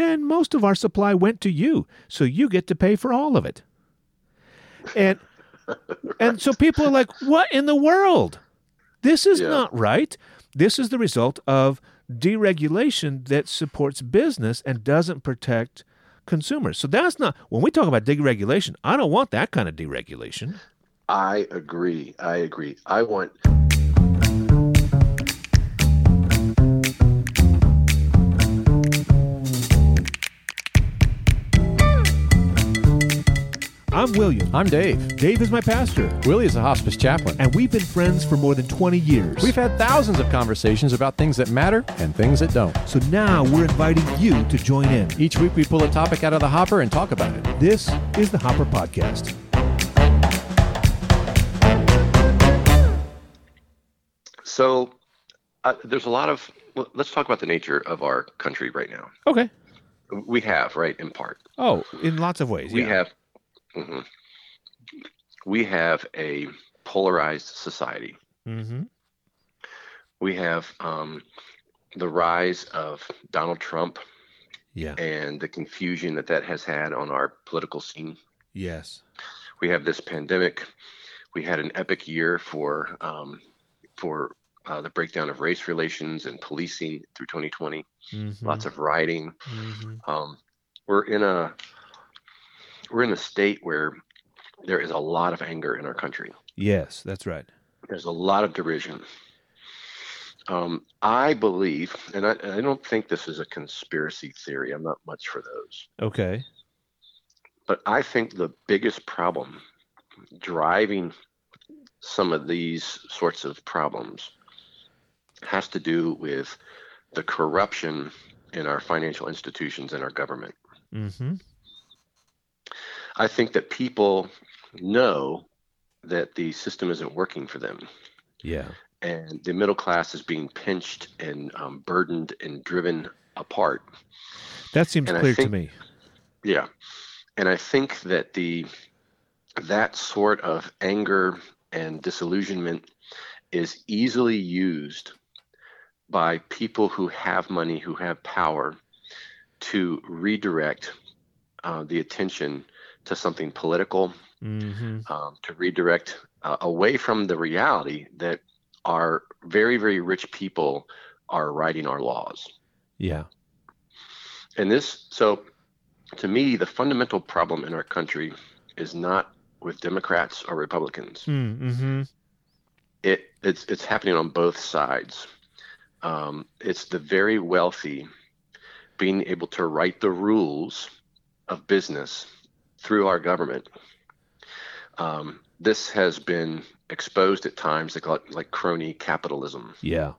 and most of our supply went to you, so you get to pay for all of it. And and so people are like, "What in the world? This is Yeah. not right. This is the result of deregulation that supports business and doesn't protect consumers." So that's not when we talk about deregulation, I don't want that kind of deregulation. I agree. I agree. I want I'm William. I'm Dave. Dave is my pastor, Willie is a hospice chaplain. and we've been friends for more than 20 years. We've had thousands of conversations about things that matter and things that don't. so now we're inviting you to join in. Each week we pull a topic out of the hopper and talk about it. This is the Hopper Podcast. so uh, there's a lot of well, let's talk about the nature of our country right now. Okay. We have, right, in part. Oh, in lots of ways. We yeah. have mhm. we have a polarized society. Mm-hmm. We have um, the rise of Donald Trump Yeah. and the confusion that that has had on our political scene. Yes. We have this pandemic. We had an epic year for um, for uh, the breakdown of race relations and policing through 2020. Mm-hmm. Lots of rioting. Mm-hmm. Um, we're in a we're in a state where there is a lot of anger in our country. Yes, that's right. There's a lot of derision. Um, I believe, and I, and I don't think this is a conspiracy theory. I'm not much for those. Okay. But I think the biggest problem driving some of these sorts of problems has to do with the corruption in our financial institutions and our government. Mm-hmm. I think that people know that the system isn't working for them, Yeah. and the middle class is being pinched and um, burdened and driven apart. That seems And clear to me. Yeah, and I think that the that sort of anger and disillusionment is easily used by people who have money, who have power, to redirect uh, the attention to something political, Mm-hmm. um, to redirect uh, away from the reality that our very, very rich people are writing our laws. Yeah. And this, so to me, the fundamental problem in our country is not with Democrats or Republicans. Mm-hmm. It it's it's happening on both sides. Um, it's the very wealthy being able to write the rules of business through our government. Um, this has been exposed at times. They call it like crony capitalism. Yeah.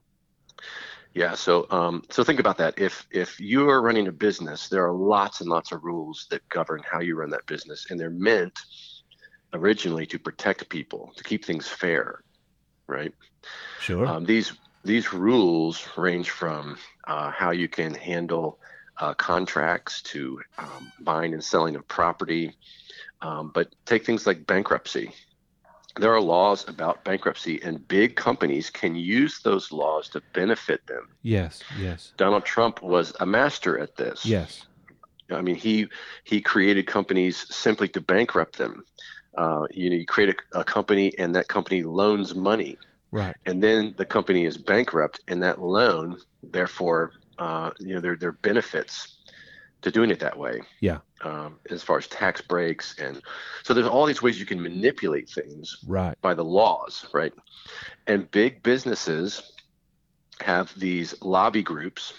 Yeah, so um, so think about that. If if you are running a business, there are lots and lots of rules that govern how you run that business, and they're meant originally to protect people, to keep things fair, right? Sure. Um, these these rules range from uh, how you can handle uh, contracts to um, buying and selling of property, um, but take things like bankruptcy. There are laws about bankruptcy, and big companies can use those laws to benefit them. yes. Yes. Donald Trump was a master at this. Yes. I mean, he he created companies simply to bankrupt them. Uh, you know, you create a, a company, and that company loans money Right. and then the company is bankrupt and that loan therefore uh, you know there, there are benefits to doing it that way Yeah. um, as far as tax breaks and so there's all these ways you can manipulate things Right. by the laws right and big businesses have these lobby groups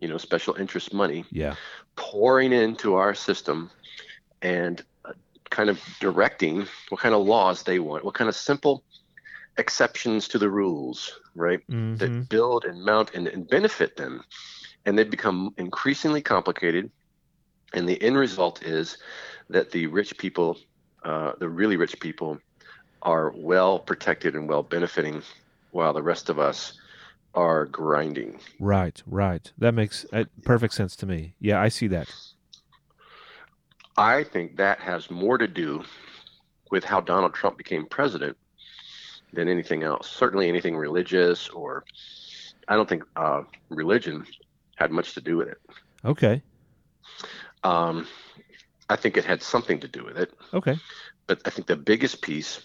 you know special interest money Yeah. pouring into our system and uh, kind of directing what kind of laws they want what kind of simple exceptions to the rules right Mm-hmm. that build and mount and, and benefit them. And they become increasingly complicated. And the end result is that the rich people, uh, the really rich people, are well protected and well benefiting, while the rest of us are grinding. Right. Right. That makes uh, perfect sense to me. Yeah, I see that. I think that has more to do with how Donald Trump became president than anything else. Certainly anything religious, or I don't think uh, religion had much to do with it. Okay. Um, I think it had something to do with it. Okay. But I think the biggest piece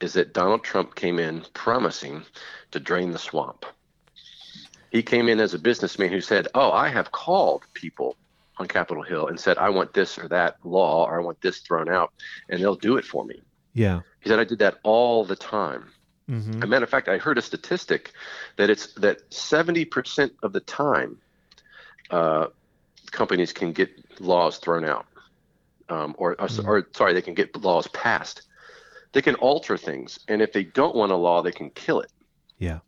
is that Donald Trump came in promising to drain the swamp. He came in as a businessman who said, Oh, I have called people on Capitol Hill and said, I want this or that law or I want this thrown out, and they'll do it for me. Yeah. He said, I did that all the time. Mm-hmm. As a matter of fact, I heard a statistic that it's that 70% of the time uh, companies can get laws thrown out, um, or, or, Mm. or sorry, they can get laws passed. They can alter things, and if they don't want a law, they can kill it. Yeah.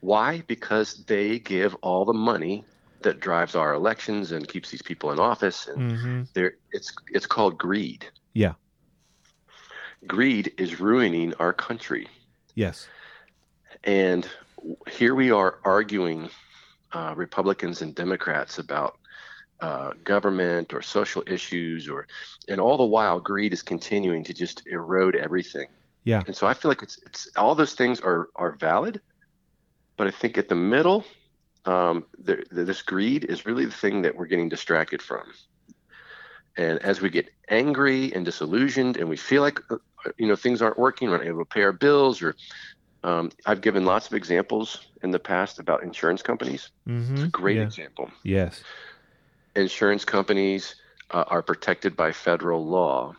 Why? Because they give all the money that drives our elections and keeps these people in office, and Mm-hmm. they're, it's it's called greed. Yeah. Greed is ruining our country. Yes. And here we are arguing, uh, Republicans and Democrats, about uh, government or social issues, or and all the while, greed is continuing to just erode everything. Yeah. And so I feel like it's it's all those things are are valid, but I think at the middle, um, the, the, this greed is really the thing that we're getting distracted from. And as we get angry and disillusioned, and we feel like uh, you know things aren't working, we're not able to pay our bills, or um, I've given lots of examples in the past about insurance companies. Mm-hmm. Great Yeah. example. Yes. Insurance companies uh, are protected by federal law.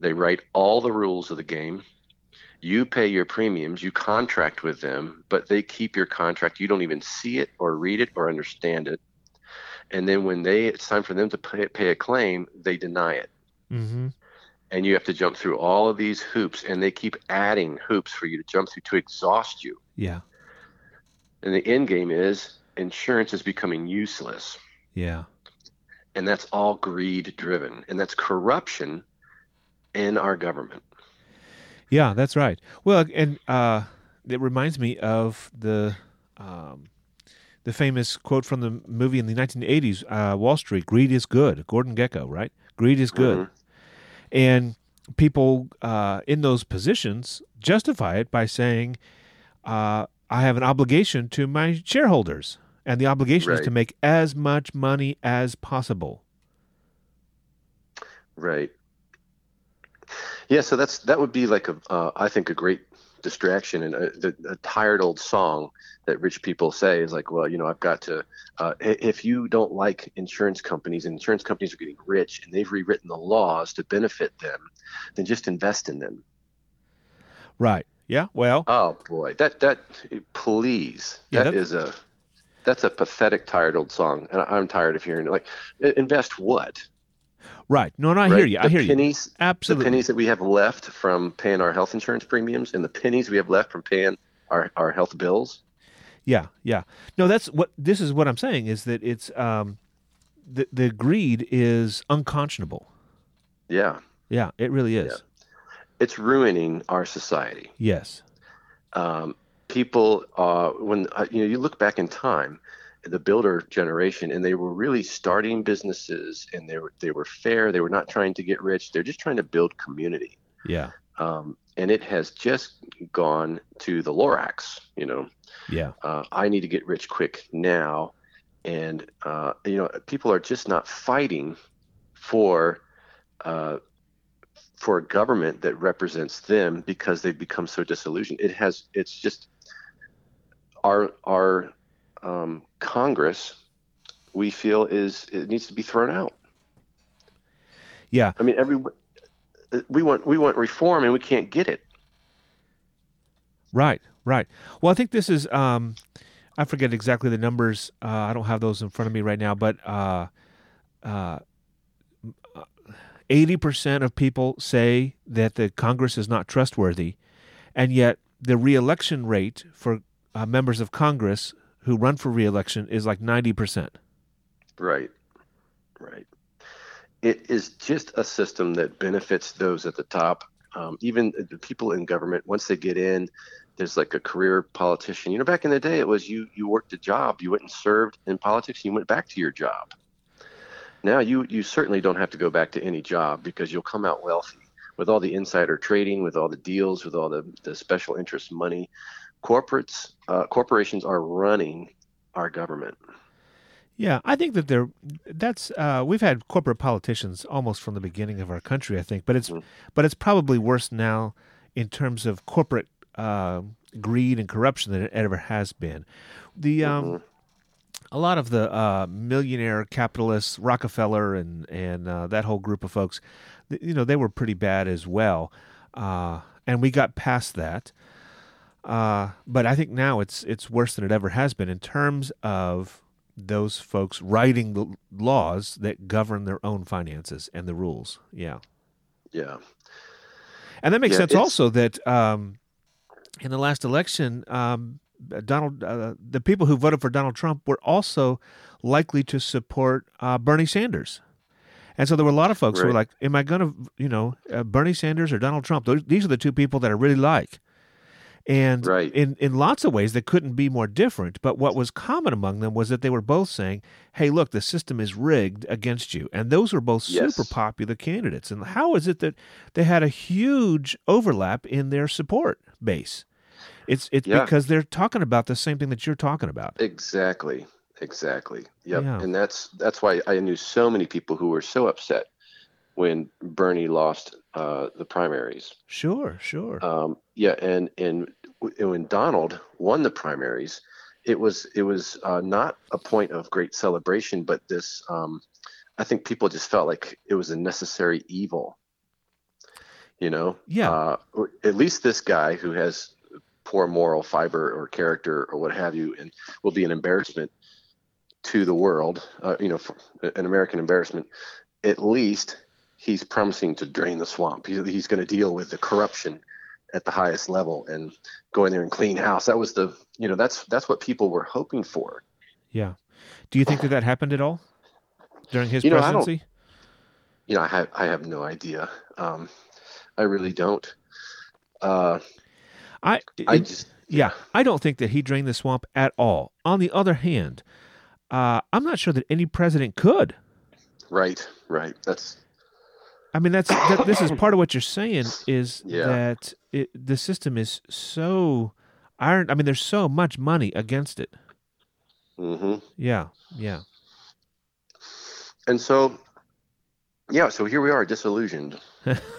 They write all the rules of the game. You pay your premiums, you contract with them, but they keep your contract. You don't even see it or read it or understand it. And then when they it's time for them to pay, pay a claim, they deny it. Mm-hmm. And you have to jump through all of these hoops, and they keep adding hoops for you to jump through to exhaust you. Yeah. And the end game is insurance is becoming useless. Yeah. and that's all greed driven and that's corruption in our government Yeah, that's right. Well, and uh, it reminds me of the um, the famous quote from the movie in the 1980s, uh, Wall Street: "Greed is good." Gordon Gekko, right? Greed is good, Mhm. And people uh, in those positions justify it by saying, uh, "I have an obligation to my shareholders, and the obligation is to make as much money as possible." right. Yeah so that's that would be like a uh, i think a great distraction and a, the, a tired old song that rich people say is like well you know i've got to uh, if you don't like insurance companies and insurance companies are getting rich and they've rewritten the laws to benefit them then just invest in them Right? Yeah. Well. Oh boy, that that please, Yeah, that's- a that's a pathetic, tired old song, and I'm tired of hearing it. Like, invest what? Right. No, no. I right? hear you. I the hear you. pennies, Absolutely. The pennies that we have left from paying our health insurance premiums, and the pennies we have left from paying our our health bills. Yeah, yeah. No, that's what this is. What I'm saying is that it's um, the the greed is unconscionable. Yeah, Yeah, it really is. Yeah. it's ruining our society. Yes. um, people uh, when uh, you know you look back in time the builder generation and they were really starting businesses and they were they were fair they were not trying to get rich they're just trying to build community Yeah. um, and it has just gone to the lorax you know Yeah. uh, i need to get rich quick now and uh, you know people are just not fighting for uh, for a government that represents them because they've become so disillusioned. It has it's just our our um, Congress we feel is it needs to be thrown out. Yeah. I mean every we want we want reform and we can't get it. Right. Right. Well, I think this is. Um, I forget exactly the numbers. Uh, I don't have those in front of me right now, but uh, uh, eighty percent of people say that the Congress is not trustworthy, and yet the reelection rate for uh, members of Congress who run for reelection is like ninety percent. Right. Right. It is just a system that benefits those at the top. Um, even the people in government, once they get in, there's like a career politician. You know, back in the day, it was you you worked a job, you went and served in politics, and you went back to your job. Now you you certainly don't have to go back to any job because you'll come out wealthy with all the insider trading, with all the deals, with all the, the special interest money. Corporates, uh, corporations are running our government. Yeah, I think that there. That's uh, we've had corporate politicians almost from the beginning of our country. I think, but it's Mhm. but it's probably worse now in terms of corporate uh, greed and corruption than it ever has been. The um, Mhm. a lot of the uh, millionaire capitalists, Rockefeller and and uh, that whole group of folks, you know, they were pretty bad as well, uh, and we got past that. Uh, but I think now it's it's worse than it ever has been in terms of those folks writing the laws that govern their own finances and the rules. Yeah, Yeah. and that makes Yeah, sense also that um, in the last election, um, Donald, uh, the people who voted for Donald Trump were also likely to support uh, Bernie Sanders. And so there were a lot of folks who were like, "Am I going to, you know, uh, Bernie Sanders or Donald Trump? Those, these are the two people that I really like." And Right. in in lots of ways, they couldn't be more different. But what was common among them was that they were both saying, "Hey, look, the system is rigged against you." And those were both Yes. super popular candidates. And how is it that they had a huge overlap in their support base? It's it's Yeah. because they're talking about the same thing that you're talking about. Exactly. Exactly. Yep. Yeah. And that's that's why I knew so many people who were so upset when Bernie lost uh, the primaries. Sure, sure. Um, yeah, and and when Donald won the primaries, it was it was uh, not a point of great celebration, but this um, I think people just felt like it was a necessary evil. You know, Yeah. Uh, at least this guy who has poor moral fiber or character or what have you, and will be an embarrassment to the world. Uh, you know, for, an American embarrassment. At least he's promising to drain the swamp. He, he's going to deal with the corruption at the highest level and go in there and clean house. That was the, you know, that's that's what people were hoping for. yeah. Do you think that that happened at all during his You know, I presidency? You know, I have I have no idea. Um, I really don't. Uh, I, I just yeah, I don't think that he drained the swamp at all. On the other hand, uh, I'm not sure that any president could. right, right. That's I mean, that's that, this is part of what you're saying is Yeah. that it, the system is so iron. I mean, there's so much money against it. Mm-hmm. Yeah, yeah, and so yeah. So here we are, disillusioned,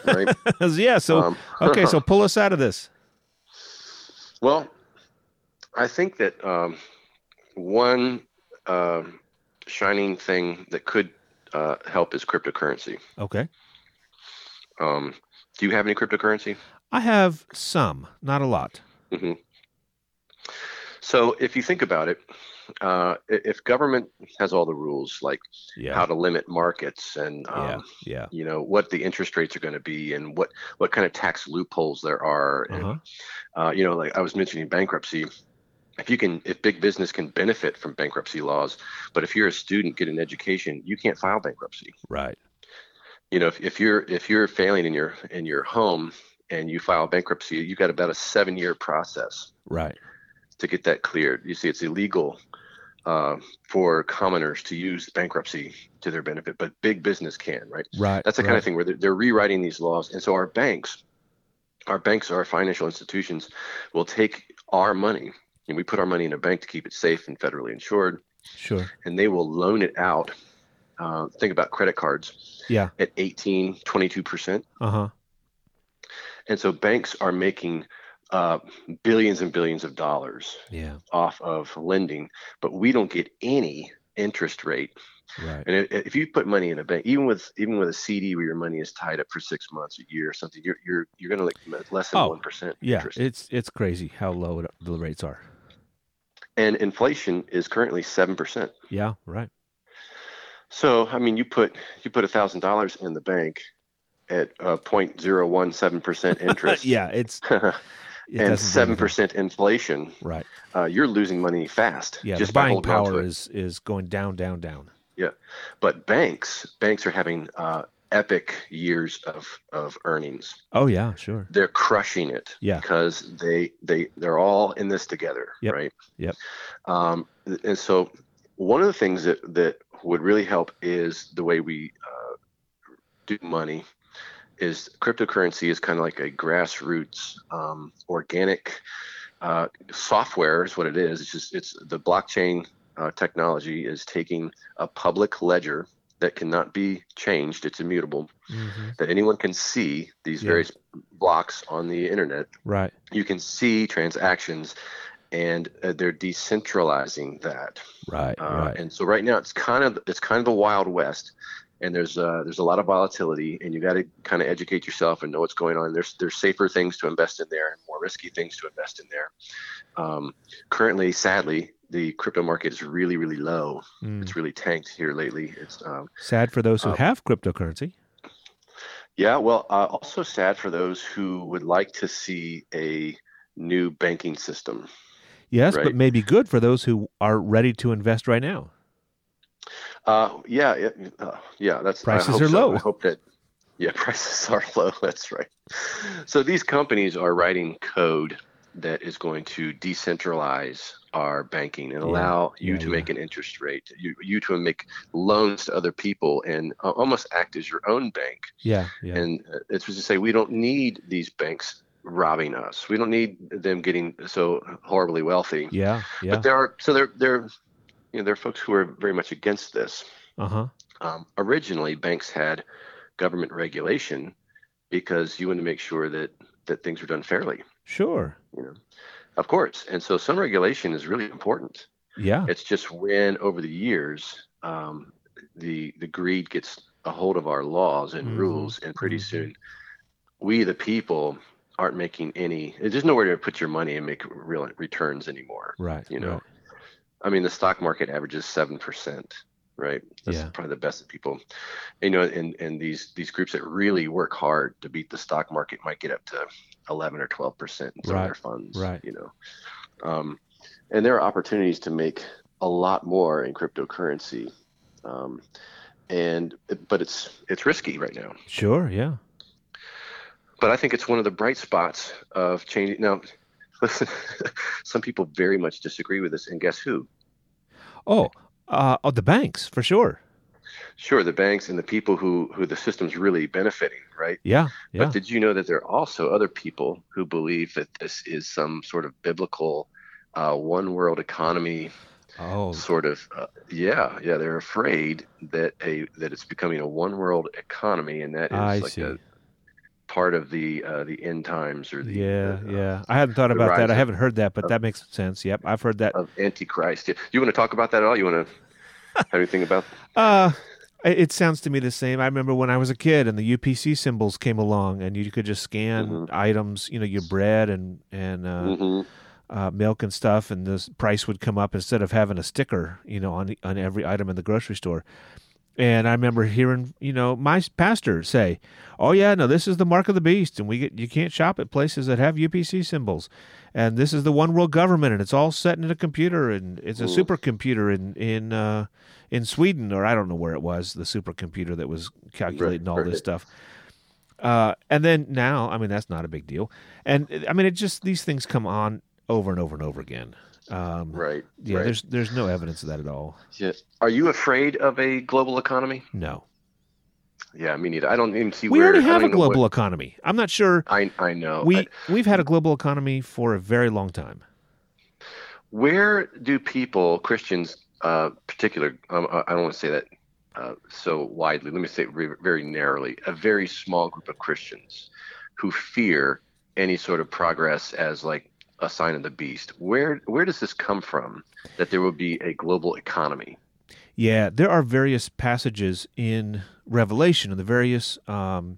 right? yeah. So Um, okay, so pull us out of this. Well, I think that um, one um shining thing that could uh, help is cryptocurrency. Okay, Um, do you have any cryptocurrency? I have some, not a lot. hmm So if you think about it, uh, if government has all the rules, like Yeah, how to limit markets and um, yeah, yeah. you know what the interest rates are going to be and what what kind of tax loopholes there are, and Uh-huh. uh, you know, like I was mentioning bankruptcy. If you can, if big business can benefit from bankruptcy laws, but if you're a student, get an education, you can't file bankruptcy. Right. You know, if, if you're if you're failing in your in your home and you file bankruptcy, you've got about a seven year process Right. to get that cleared. You see, it's illegal uh, for commoners to use bankruptcy to their benefit, but big business can, right? Right. That's the right. kind of thing where they're, they're rewriting these laws, and so our banks, our banks, our financial institutions, will take our money and we put our money in a bank to keep it safe and federally insured, Sure. and they will loan it out. Uh, think about credit cards Yeah. at 18, 22 percent, Uh huh. and so banks are making uh, billions and billions of dollars Yeah. off of lending, but we don't get any interest rate. Right. And if, you put money in a bank, even with even with a CD where your money is tied up for six months, a year, or something, you're you're you're going to like less than Oh, one percent Yeah. interest. It's it's crazy how low it, the rates are. and inflation is currently seven percent. Yeah. Right. So I mean, you put you put a thousand dollars in the bank at uh, 0.017 percent interest, yeah. It's it and seven percent inflation. Right. Uh, you're losing money fast. Yeah. just the buying holding on to power is is going down, down, down. Yeah, but banks banks are having uh, epic years of of earnings. Oh yeah. Sure. they're crushing it Yeah. because they they they're all in this together Yep. right Yep. um and so one of the things that that would really help is the way we uh, do money is cryptocurrency is kind of like a grassroots um, organic uh, software is what it is it's just it's the blockchain uh, technology is taking a public ledger that cannot be changed, it's immutable, hmm that anyone can see these Yeah. various blocks on the internet. Right. You can see transactions, and uh, they're decentralizing that. Right. Uh, right. And so right now it's kind of it's kind of the wild west, and there's uh, there's a lot of volatility, and you got to kind of educate yourself and know what's going on. There's there's safer things to invest in there, and more risky things to invest in there. Um, currently, sadly, the crypto market is really really low. Mm. It's really tanked here lately. It's um, Sad for those who uh, have cryptocurrency. yeah, well, uh, also sad for those who would like to see a new banking system. Yes, but right. maybe good for those who are ready to invest right now. Uh, yeah, it, uh, yeah. That's I Prices hope are so. low. I hope that. Yeah, prices are low. That's right. So these companies are writing code that is going to decentralize our banking and Yeah, allow you yeah, to yeah. make an interest rate, you you to make loans to other people, and uh, almost act as your own bank. Yeah. Yeah. And uh, it's just to say we don't need these banks robbing us. We don't need them getting so horribly wealthy. yeah. Yeah. But there are so there there you know there are folks who are very much against this. Uh huh. Um, originally, banks had government regulation because you want to make sure that that things are done fairly. Sure. You know, of course, and so some regulation is really important. Yeah. It's just when over the years um, the the greed gets a hold of our laws and Mhm. rules, and pretty Mhm. soon we the people aren't making any. There's nowhere to put your money and make real returns anymore. Right. you know, right. I mean, the stock market averages seven percent, right? That's Yeah. probably the best that people, you know, and and these these groups that really work hard to beat the stock market might get up to eleven or twelve percent in some Right, of their funds, right. You know, um, and there are opportunities to make a lot more in cryptocurrency, um, and but it's it's risky right now. Sure. Yeah. But I think it's one of the bright spots of changing. Now, listen, some people very much disagree with this, and guess who? Oh. Uh. Oh, the banks for sure. Sure, the banks and the people who who the system's really benefiting, right? Yeah. Yeah. But did you know that there are also other people who believe that this is some sort of biblical uh, one world economy oh. sort of uh, yeah yeah they're afraid that a that it's becoming a one world economy and that is I like see. a part of the uh, the end times or the Yeah. uh, Yeah. I hadn't thought about that. I haven't heard that, but that makes sense. Yep. I've heard that. of antichrist you want to talk about that at all you want to have anything about Uh, it sounds to me the same. I remember when I was a kid and the UPC symbols came along, and you could just scan Mhm. items, you know, your bread and and uh, Mhm. uh, milk and stuff, and the price would come up instead of having a sticker, you know, on on every item in the grocery store. And I remember hearing, you know, my pastor say, "Oh yeah, no, this is the mark of the beast, and we get you can't shop at places that have UPC symbols, and this is the one world government, and it's all set in a computer, and it's a Ooh. supercomputer in in uh, in Sweden, or I don't know where it was, the supercomputer that was calculating all this stuff." Uh, and then now, I mean, that's not a big deal, and I mean, it just these things come on over and over and over again. Um, right yeah, right. there's there's no evidence of that at all. Yeah. Are you afraid of a global economy? No, Yeah, me neither. I don't even see we where. already have a know what- global economy. I'm not sure I I know. we I- we've had a global economy for a very long time. where do people, Christians, uh, particular, um, I I don't want to say that uh, so widely. Let me say it very, very narrowly. A very small group of Christians who fear any sort of progress as like a sign of the beast. Where where does this come from? That there will be a global economy. Yeah, there are various passages in Revelation and the various um,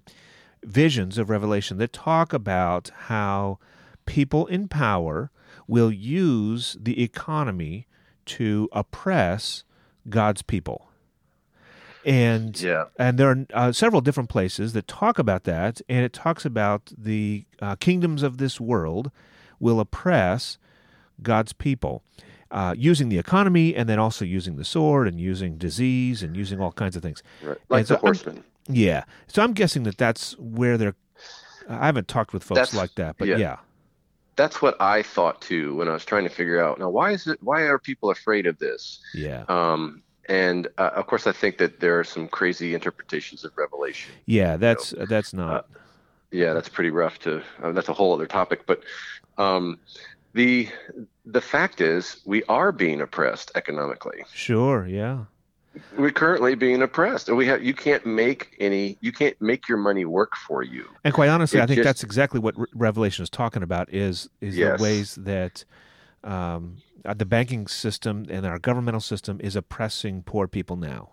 visions of Revelation that talk about how people in power will use the economy to oppress God's people. And Yeah. and there are uh, several different places that talk about that, and it talks about the uh, kingdoms of this world will oppress God's people uh, using the economy, and then also using the sword, and using disease, and using all kinds of things. Right. Like so the I'm- Yeah, so I'm guessing that that's where they're. I haven't talked with folks That's- like that, but yeah. yeah, That's what I thought too when I was trying to figure out. Now, why is it? Why are people afraid of this? yeah, Um, and uh, of course, I think that there are some crazy interpretations of Revelation. yeah. That's that's not. Yeah, that's pretty rough. To uh, that's a whole other topic. But um, the the fact is, we are being oppressed economically. Sure. Yeah. We're currently being oppressed, and we have you can't make any you can't make your money work for you. And quite honestly, It I think just- that's exactly what Re- Revelation is talking about. Is is Yes. the ways that um, uh, the banking system and our governmental system is oppressing poor people now.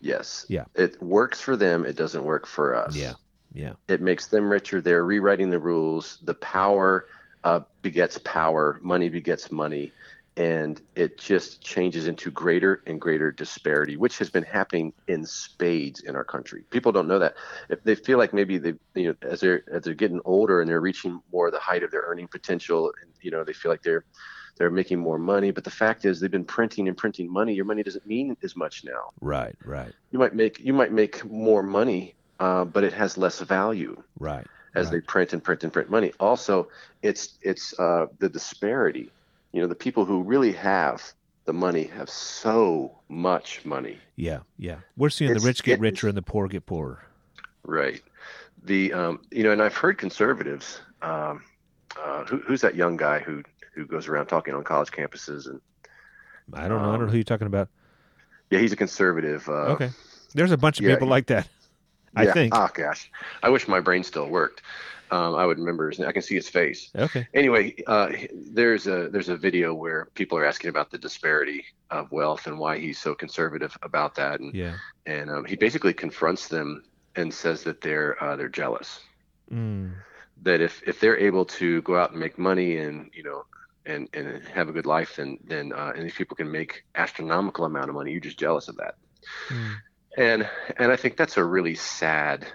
Yes. Yeah. It works for them. It doesn't work for us. Yeah. Yeah. It makes them richer. They're rewriting the rules. The power uh, begets power. Money begets money. And it just changes into greater and greater disparity, which has been happening in spades in our country. People don't know that. If they feel like maybe they, you know, as they're as they're getting older and they're reaching more of the height of their earning potential, and you know, they feel like they're they're making more money. But the fact is, they've been printing and printing money. Your money doesn't mean as much now. Right. Right. You might make you might make more money, uh, but it has less value Right. as Right. they print and print and print money. Also, it's it's uh, the disparity. You know, the people who really have the money have so much money. Yeah. Yeah. We're seeing the rich get richer and the poor get poorer. Right. The um, you know, and I've heard conservatives. Um, uh, who, who's that young guy who who goes around talking on college campuses and I don't know. I don't know Um, who you're talking about. yeah, he's a conservative. Uh, okay. There's a bunch of yeah, people he- like that. I yeah. think. Oh gosh, I wish my brain still worked. Um, I would remember his name. I can see his face. Okay. anyway, uh, there's a there's a video where people are asking about the disparity of wealth and why he's so conservative about that, and Yeah. and um, he basically confronts them and says that they're uh, they're jealous Mm. that if if they're able to go out and make money and you know and and have a good life, then then uh, and these people can make astronomical amount of money, you're just jealous of that, Mm. And and I think that's a really sad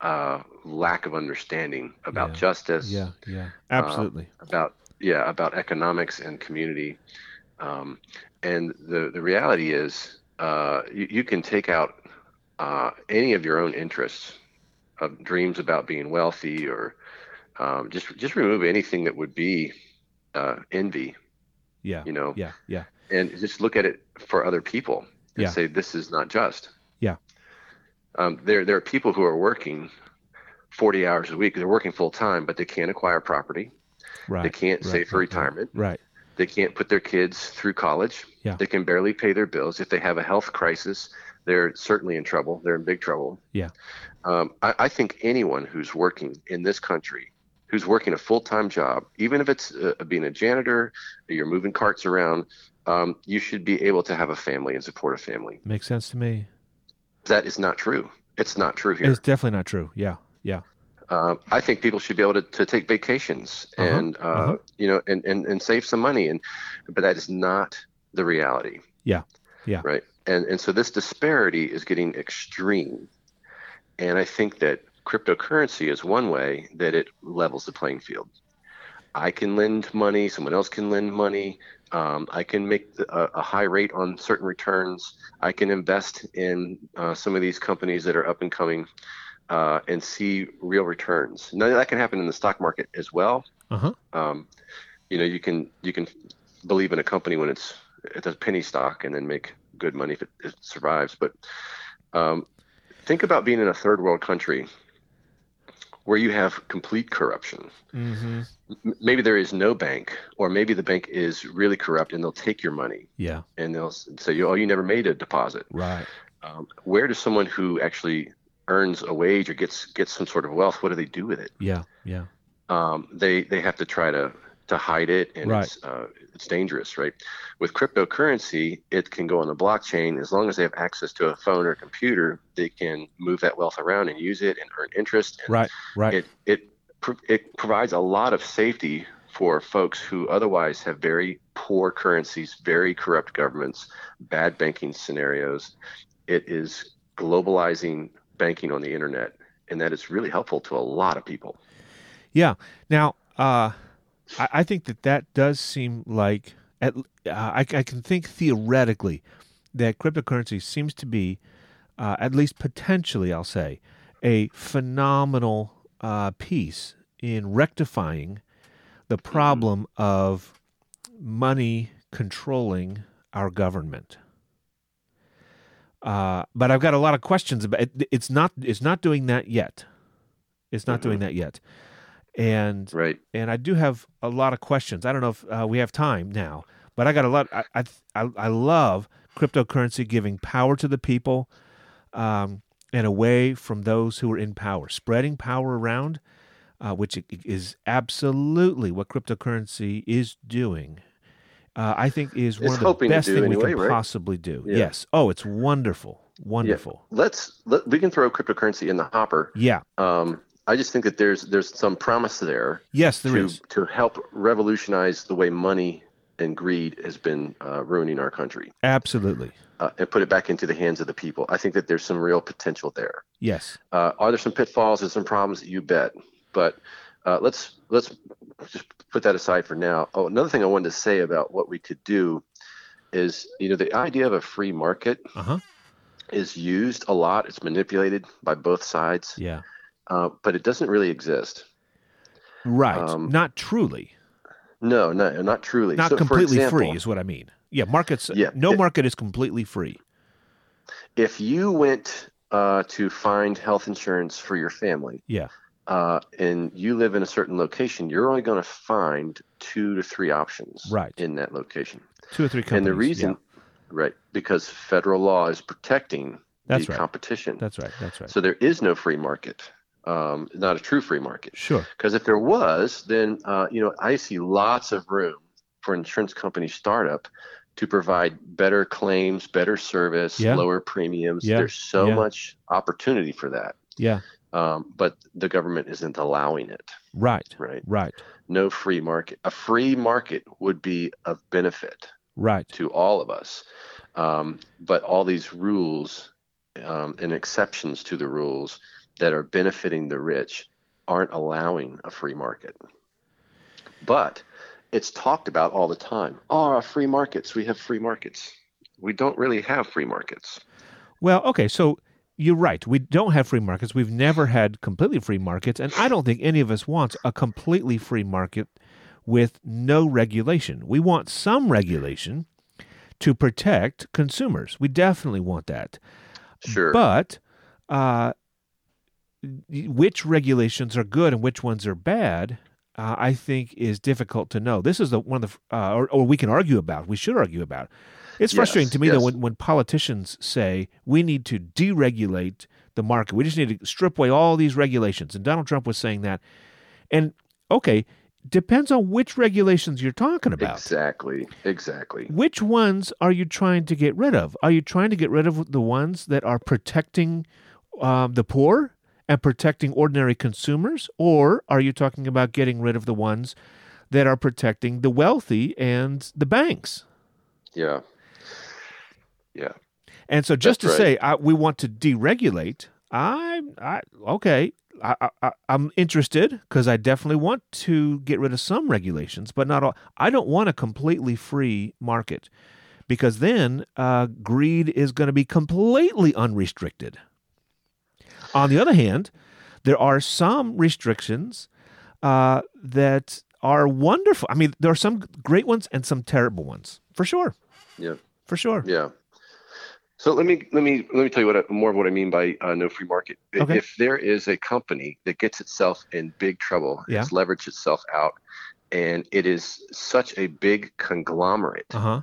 uh, lack of understanding about Yeah. justice Yeah. Yeah. Absolutely. about yeah about economics and community um, and the the reality is uh, you, you can take out uh, any of your own interests of dreams about being wealthy or um, just just remove anything that would be uh, envy yeah. you know Yeah. Yeah. and just look at it for other people and Yeah. say this is not just. Um, there there are people who are working 40 hours a week they're working full time but they can't acquire property Right. they can't right, save for right, retirement Right. they can't put their kids through college. Yeah. They can barely pay their bills. If they have a health crisis, they're certainly in trouble. They're in big trouble. Yeah. Um, I, I think anyone who's working in this country, who's working a full time job, even if it's uh, being a janitor, you're moving carts around, um, you should be able to have a family and support a family. Makes sense to me. That is not true. It's not true here. It's definitely not true. Yeah. Yeah. Um, I think people should be able to, to take vacations Uh-huh, and uh, uh-huh. you know and, and, and save some money and but that is not the reality. Yeah, yeah. Right. And and so this disparity is getting extreme. And I think that cryptocurrency is one way that it levels the playing field. I can lend money, someone else can lend money. Um, I can make a, a high rate on certain returns. I can invest in uh, some of these companies that are up and coming uh, and see real returns. Now that can happen in the stock market as well. Uh huh. Um, you know, you can you can believe in a company when it's it's a penny stock and then make good money if it, it survives. But um, think about being in a third world country where you have complete corruption. Mm-hmm. Maybe there is no bank, or maybe the bank is really corrupt and they'll take your money Yeah. and they'll say, "Oh, you never made a deposit." Right. Um, where does someone who actually earns a wage or gets gets some sort of wealth? What do they do with it? Yeah. Yeah. um, they they have to try to to hide it, and Right. it's uh, it's dangerous, right? With cryptocurrency, it can go on the blockchain as long as they have access to a phone or computer. They can move that wealth around and use it and earn interest. And Right. Right. It it it provides a lot of safety for folks who otherwise have very poor currencies, very corrupt governments, bad banking scenarios. It is globalizing banking on the internet, and that is really helpful to a lot of people. Yeah. Now, uh, I, I think that that does seem like at, uh, I, I can think theoretically that cryptocurrency seems to be, uh, at least potentially, I'll say, a phenomenal uh, piece in rectifying the problem of money controlling our government. Uh, but I've got a lot of questions about it. It's not. It's not doing that yet. It's not doing that yet And Right. and I do have a lot of questions. I don't know if uh, we have time now, but I got a lot. I I I, love cryptocurrency giving power to the people, um, and away from those who are in power, spreading power around, uh, which is absolutely what cryptocurrency is doing. Uh, I think is one It's of the best things we anyway, can right? possibly do. Yeah. Yes. Oh, it's wonderful, wonderful. Let's let, we can throw cryptocurrency in the hopper. Yeah. Um, I just think that there's there's some promise there Yes, there to is. to help revolutionize the way money and greed has been uh, ruining our country Absolutely. uh, and put it back into the hands of the people. I think that there's some real potential there. Yes. Uh, are there some pitfalls and some problems? You bet. But uh, let's let's just put that aside for now. Oh, another thing I wanted to say about what we could do is, you know, the idea of a free market Uh huh. is used a lot. It's manipulated by both sides, Yeah. Uh, but it doesn't really exist. Right. Um, not truly. No, no, not truly. Not So, for completely example, free is what I mean. Yeah, markets. Yeah, no it- market is completely free. If you went uh, to find health insurance for your family, Yeah. uh, and you live in a certain location, you're only going to find two to three options Right. in that location. Two or three companies. and the reason, yeah. right, because federal law is protecting That's the right. competition. That's right. That's right. So there is no free market, um, not a true free market. sure. Because if there was, then uh, you know I see lots of room for insurance company startup to provide better claims, better service, Yeah. lower premiums. Yeah. There's so Yeah. much opportunity for that, Yeah. um, but the government isn't allowing it. Right. Right? Right. No free market. A free market would be of benefit Right. to all of us, um, but all these rules um, and exceptions to the rules that are benefiting the rich aren't allowing a free market. But it's talked about all the time. Oh, our free markets. We have free markets. We don't really have free markets. Well, okay. So you're right. We don't have free markets. We've never had completely free markets, and I don't think any of us wants a completely free market with no regulation. We want some regulation to protect consumers. We definitely want that. Sure. But uh, which regulations are good and which ones are bad, uh, I think is difficult to know. This is the one of the, uh, or, or we can argue about. We should argue about. It's frustrating Yes, to me that when, when politicians say we need to deregulate the market, we just need to strip away all these regulations, and Donald Trump was saying that. And okay, depends on which regulations you're talking about. exactly. Exactly. Which ones are you trying to get rid of? Are you trying to get rid of the ones that are protecting um, the poor and protecting ordinary consumers? Or are you talking about getting rid of the ones that are protecting the wealthy and the banks? Yeah. Yeah. And so, just That's to say I, we want to deregulate, I, I okay, I, I, I'm interested because I definitely want to get rid of some regulations, but not all. I don't want a completely free market because then uh, greed is going to be completely unrestricted. On the other hand, there are some restrictions uh, that are wonderful. I mean, there are some great ones and some terrible ones, for sure, Yeah. for sure. Yeah. So let me let me let me tell you what I, more of what I mean by uh, no free market. Okay. If there is a company that gets itself in big trouble, Yeah. it's leveraged itself out, and it is such a big conglomerate Uh huh.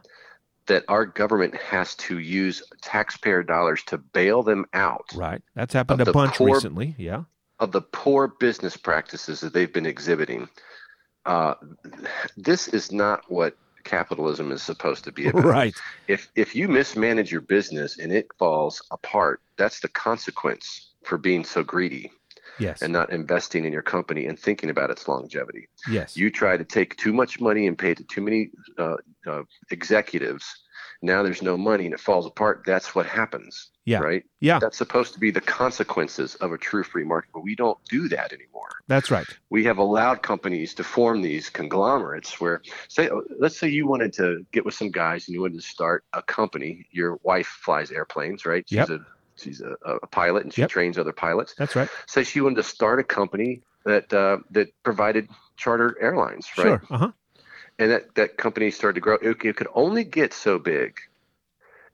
That our government has to use taxpayer dollars to bail them out Right. That's happened a bunch poor- recently. Yeah. of the poor business practices that they've been exhibiting. Uh, this is not what capitalism is supposed to be about. Right. if if you mismanage your business and it falls apart, that's the consequence for being so greedy Yes. and not investing in your company and thinking about its longevity. yes. You try to take too much money and pay it to too many uh, uh, executives. Now there's no money and it falls apart. That's what happens. Yeah. Right. Yeah. That's supposed to be the consequences of a true free market, but we don't do that anymore That's right. we have allowed companies to form these conglomerates where say let's say you wanted to get with some guys and you wanted to start a company your wife flies airplanes right she's Yep. a she's a, a pilot and she Yep. trains other pilots That's right. say she wanted to start a company that uh, that provided charter airlines right Sure. Uh huh. and that that company started to grow it, it could only get so big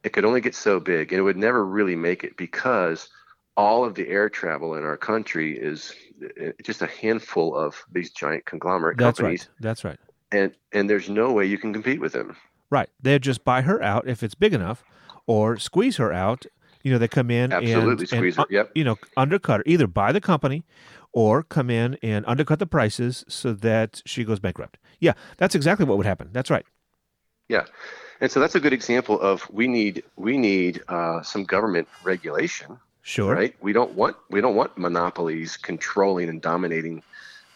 it could only get so big and it would never really make it because all of the air travel in our country is uh, just a handful of these giant conglomerate That's companies, right. That's right. and and there's no way you can compete with them. Right. They'd just buy her out if it's big enough, or squeeze her out. You know, they come in Absolutely and, squeeze and, her. Yep. you know, undercut her, either buy the company or come in and undercut the prices so that she goes bankrupt. Yeah, that's exactly what would happen. That's right. Yeah, and so that's a good example of we need we need uh, some government regulation, Sure. right? We don't want we don't want monopolies controlling and dominating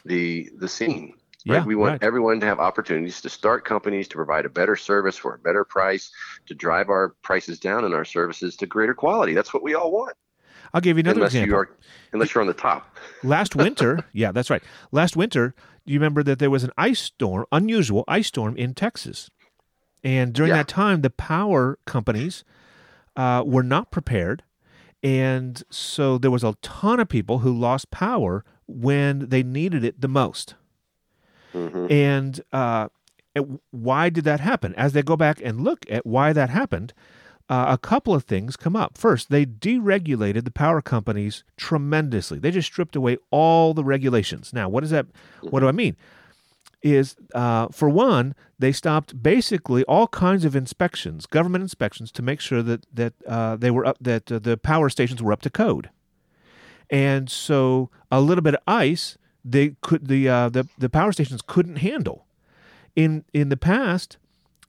the the scene. Right? Yeah, we want right. everyone to have opportunities to start companies to provide a better service for a better price, to drive our prices down and our services to greater quality. That's what we all want. I'll give you another unless example. you are unless you're on the top. Last winter, yeah, that's right. Last winter, you remember that there was an ice storm, unusual ice storm in Texas. And during Yeah. that time, the power companies uh, were not prepared. And so there was a ton of people who lost power when they needed it the most. Hmm And uh, why did that happen? As they go back and look at why that happened, uh, a couple of things come up. First, they deregulated the power companies tremendously. They just stripped away all the regulations. Now, what does that? What do I mean? Is uh, for one, they stopped basically all kinds of inspections, government inspections, to make sure that that uh, they were up, that uh, the power stations were up to code. And so, a little bit of ice, they could the uh, the the power stations couldn't handle. In in the past,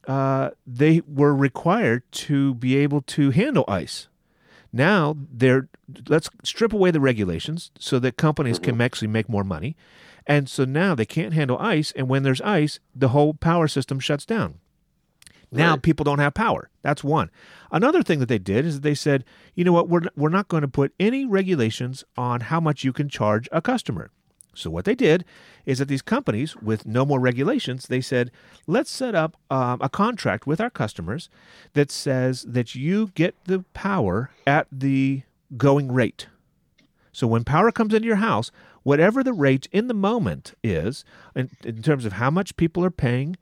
uh, they were required to be able to handle ice. Now they're let's strip away the regulations so that companies can actually make more money, and so now they can't handle ice. And when there's ice, the whole power system shuts down. Now Right. people don't have power. That's one. Another thing that they did is they said, you know what, we're we're not going to put any regulations on how much you can charge a customer. So what they did is that these companies, with no more regulations, they said, let's set up um, a contract with our customers that says that you get the power at the going rate. So when power comes into your house, whatever the rate in the moment is, in, in terms of how much people are paying,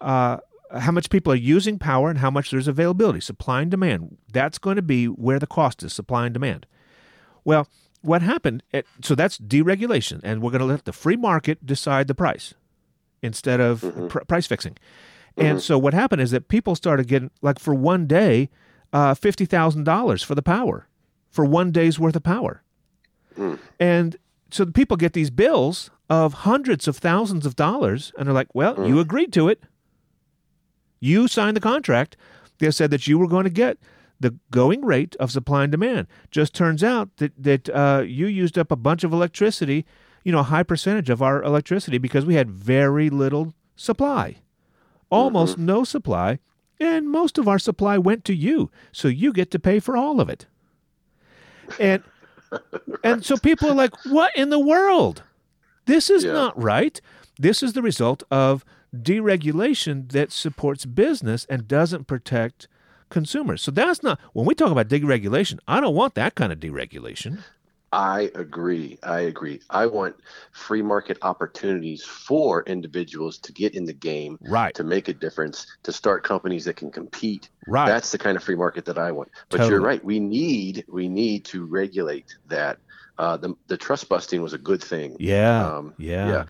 uh, how much people are using power, and how much there's availability, supply and demand, that's going to be where the cost is, supply and demand. Well, what happened? So that's deregulation, and we're going to let the free market decide the price instead of mm-hmm. pr- price fixing. And mm-hmm. so what happened is that people started getting like for one day, uh, fifty thousand dollars for the power, for one day's worth of power, mm. and so the people get these bills of hundreds of thousands of dollars, and they're like, "Well, you mm. agreed to it. You signed the contract. They said that you were going to get the going rate of supply and demand. Just turns out that that uh, you used up a bunch of electricity, you know, a high percentage of our electricity because we had very little supply, almost no supply, and most of our supply went to you, so you get to pay for all of it. And and so people are like, "What in the world? This is Yeah. not right." This is the result of deregulation that supports business and doesn't protect consumers. So that's not when we talk about deregulation. I don't want that kind of deregulation. I agree. I agree. I want free market opportunities for individuals to get in the game, Right. to make a difference, to start companies that can compete. Right. That's the kind of free market that I want. But Totally. you're right. We need we need to regulate that. Uh, the the trust busting was a good thing. yeah. Um, yeah. yeah.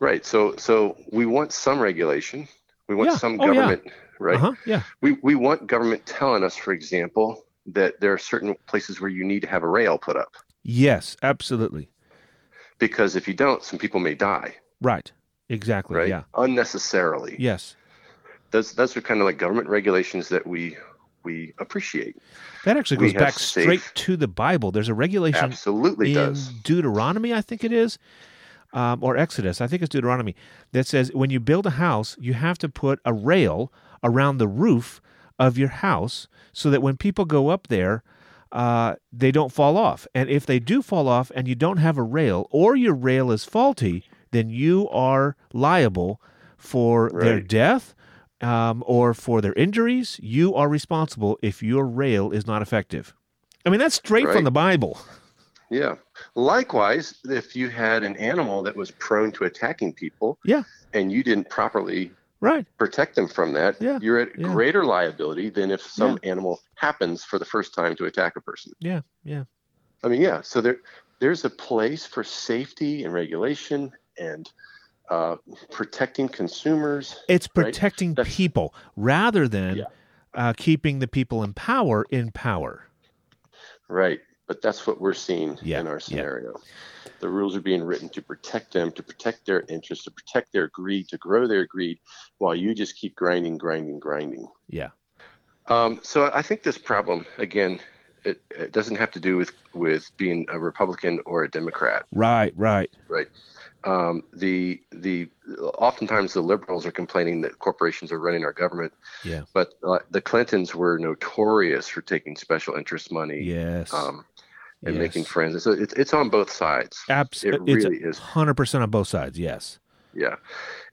Right. So so we want some regulation. We want Yeah. some Oh, yeah. Right. Uh-huh. Yeah. We we want government telling us, for example, that there are certain places where you need to have a rail put up Yes, absolutely. because if you don't, some people may die. Right. Exactly. Right. Yeah. Unnecessarily. Yes. Those those are kind of like government regulations that we we appreciate. That actually goes back safe- straight to the Bible. There's a regulation Absolutely in does. Deuteronomy, I think it is, um, or Exodus. I think it's Deuteronomy that says when you build a house, you have to put a rail around the roof of your house so that when people go up there, uh, they don't fall off. And if they do fall off and you don't have a rail or your rail is faulty, then you are liable for their death um, or for their injuries. You are responsible if your rail is not effective. I mean, that's straight from the Bible. Yeah. Likewise, if you had an animal that was prone to attacking people Yeah, and you didn't properly right. protect them from that, Yeah, you're at yeah. greater liability than if some animal happens for the first time to attack a person. Yeah, yeah. I mean, yeah. So there, there's a place for safety and regulation and uh, protecting consumers. It's protecting That's- people rather than Yeah. uh, keeping the people in power in power. Right. But that's what we're seeing Yeah, in our yeah. scenario. The rules are being written to protect them, to protect their interests, to protect their greed, to grow their greed, while you just keep grinding, grinding, grinding. Yeah. Um, so I think this problem, again, it, it doesn't have to do with, with being a Republican or a Democrat. Right. Right. right? Um, the the oftentimes the liberals are complaining that corporations are running our government, Yeah. but uh, the Clintons were notorious for taking special interest money Yes. um, and Yes. making friends. So it's it's on both sides. Absolutely, it it's really is. hundred percent on both sides. Yes. Yeah,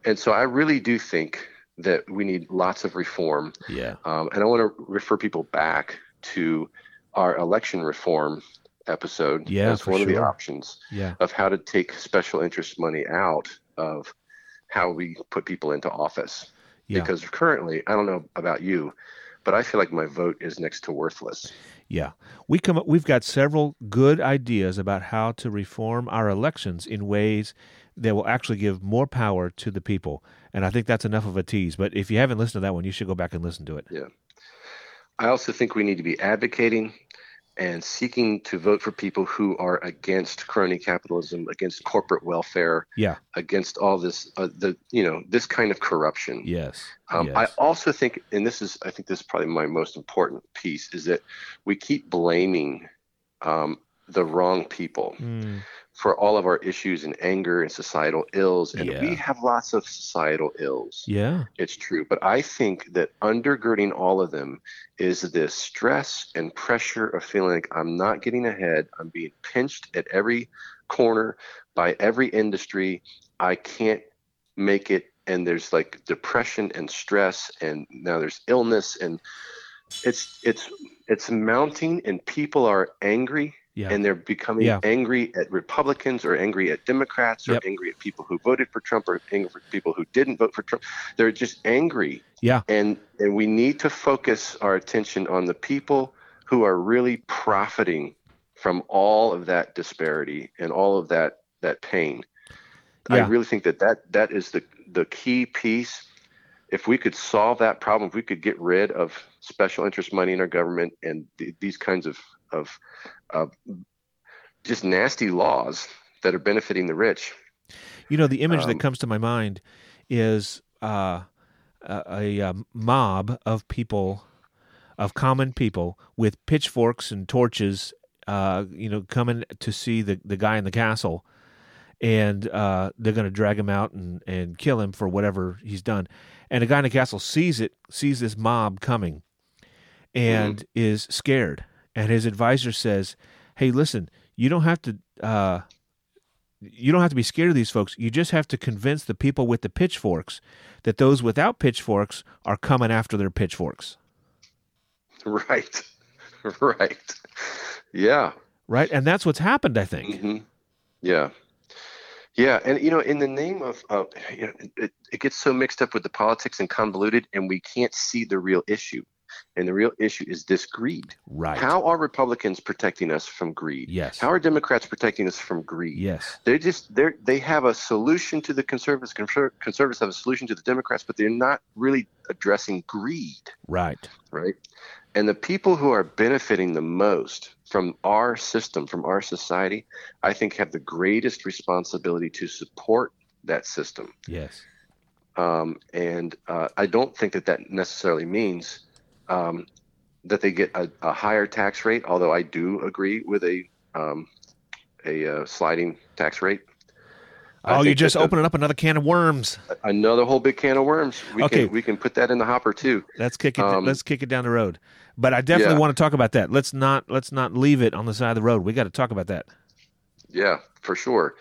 and so I really do think that we need lots of reform. Yeah. Um, and I want to refer people back to our election reform episode Yeah, as for one of the options. Yeah. of how to take special interest money out of how we put people into office. Yeah. Because currently, I don't know about you, but I feel like my vote is next to worthless. Yeah, we come. We've got several good ideas about how to reform our elections in ways that will actually give more power to the people, and I think that's enough of a tease. But if you haven't listened to that one, you should go back and listen to it. Yeah. I also think we need to be advocating and seeking to vote for people who are against crony capitalism, against corporate welfare, Yeah. against all this, uh, the you know, this kind of corruption. Yes. Um, yes. I also think, and this is, I think this is probably my most important piece, is that we keep blaming um, the wrong people Mm, for all of our issues and anger and societal ills. And Yeah. we have lots of societal ills. yeah. It's true. But I think that undergirding all of them is this stress and pressure of feeling like I'm not getting ahead. I'm being pinched at every corner by every industry. I can't make it. And there's like depression and stress, and now there's illness, and it's it's it's mounting, and people are angry Yeah. and they're becoming Yeah. angry at Republicans or angry at Democrats or Yep. angry at people who voted for Trump or angry for people who didn't vote for Trump. They're just angry. Yeah. And and we need to focus our attention on the people who are really profiting from all of that disparity and all of that that pain. I really think that that, that is the the key piece. If we could solve that problem, if we could get rid of special interest money in our government and th- these kinds of of of just nasty laws that are benefiting the rich. You know, the image Um, that comes to my mind is uh, a, a, mob of people, of common people, with pitchforks and torches. Uh, you know, coming to see the the guy in the castle, and uh, they're going to drag him out and and kill him for whatever he's done. And the guy in the castle sees it, sees this mob coming, and is scared. And his advisor says, "Hey, listen, you don't have to." Uh, you don't have to be scared of these folks. You just have to convince the people with the pitchforks that those without pitchforks are coming after their pitchforks. Right. Right. Yeah. Right? And that's what's happened, I think. hmm Yeah. Yeah, and you know, in the name of, uh, you know, it, it gets so mixed up with the politics and convoluted, and we can't see the real issue. And the real issue is this greed. Right. How are Republicans protecting us from greed? Yes. How are Democrats protecting us from greed? Yes. They just they they have a solution to the conservatives. Conservatives have a solution to the Democrats, but they're not really addressing greed, Right. right? And the people who are benefiting the most from our system, from our society, I think have the greatest responsibility to support that system. Yes. Um, and uh, I don't think that that necessarily means um, that they get a, a higher tax rate. Although I do agree with a um, a uh, sliding tax rate. I Oh, you think just opening up another can of worms. another whole big can of worms. We Okay. can we can put that in the hopper too. Let's kick it. Um, let's kick it down the road. But I definitely Yeah. want to talk about that. Let's not. Let's not leave it on the side of the road. We got to talk about that. Yeah, for sure.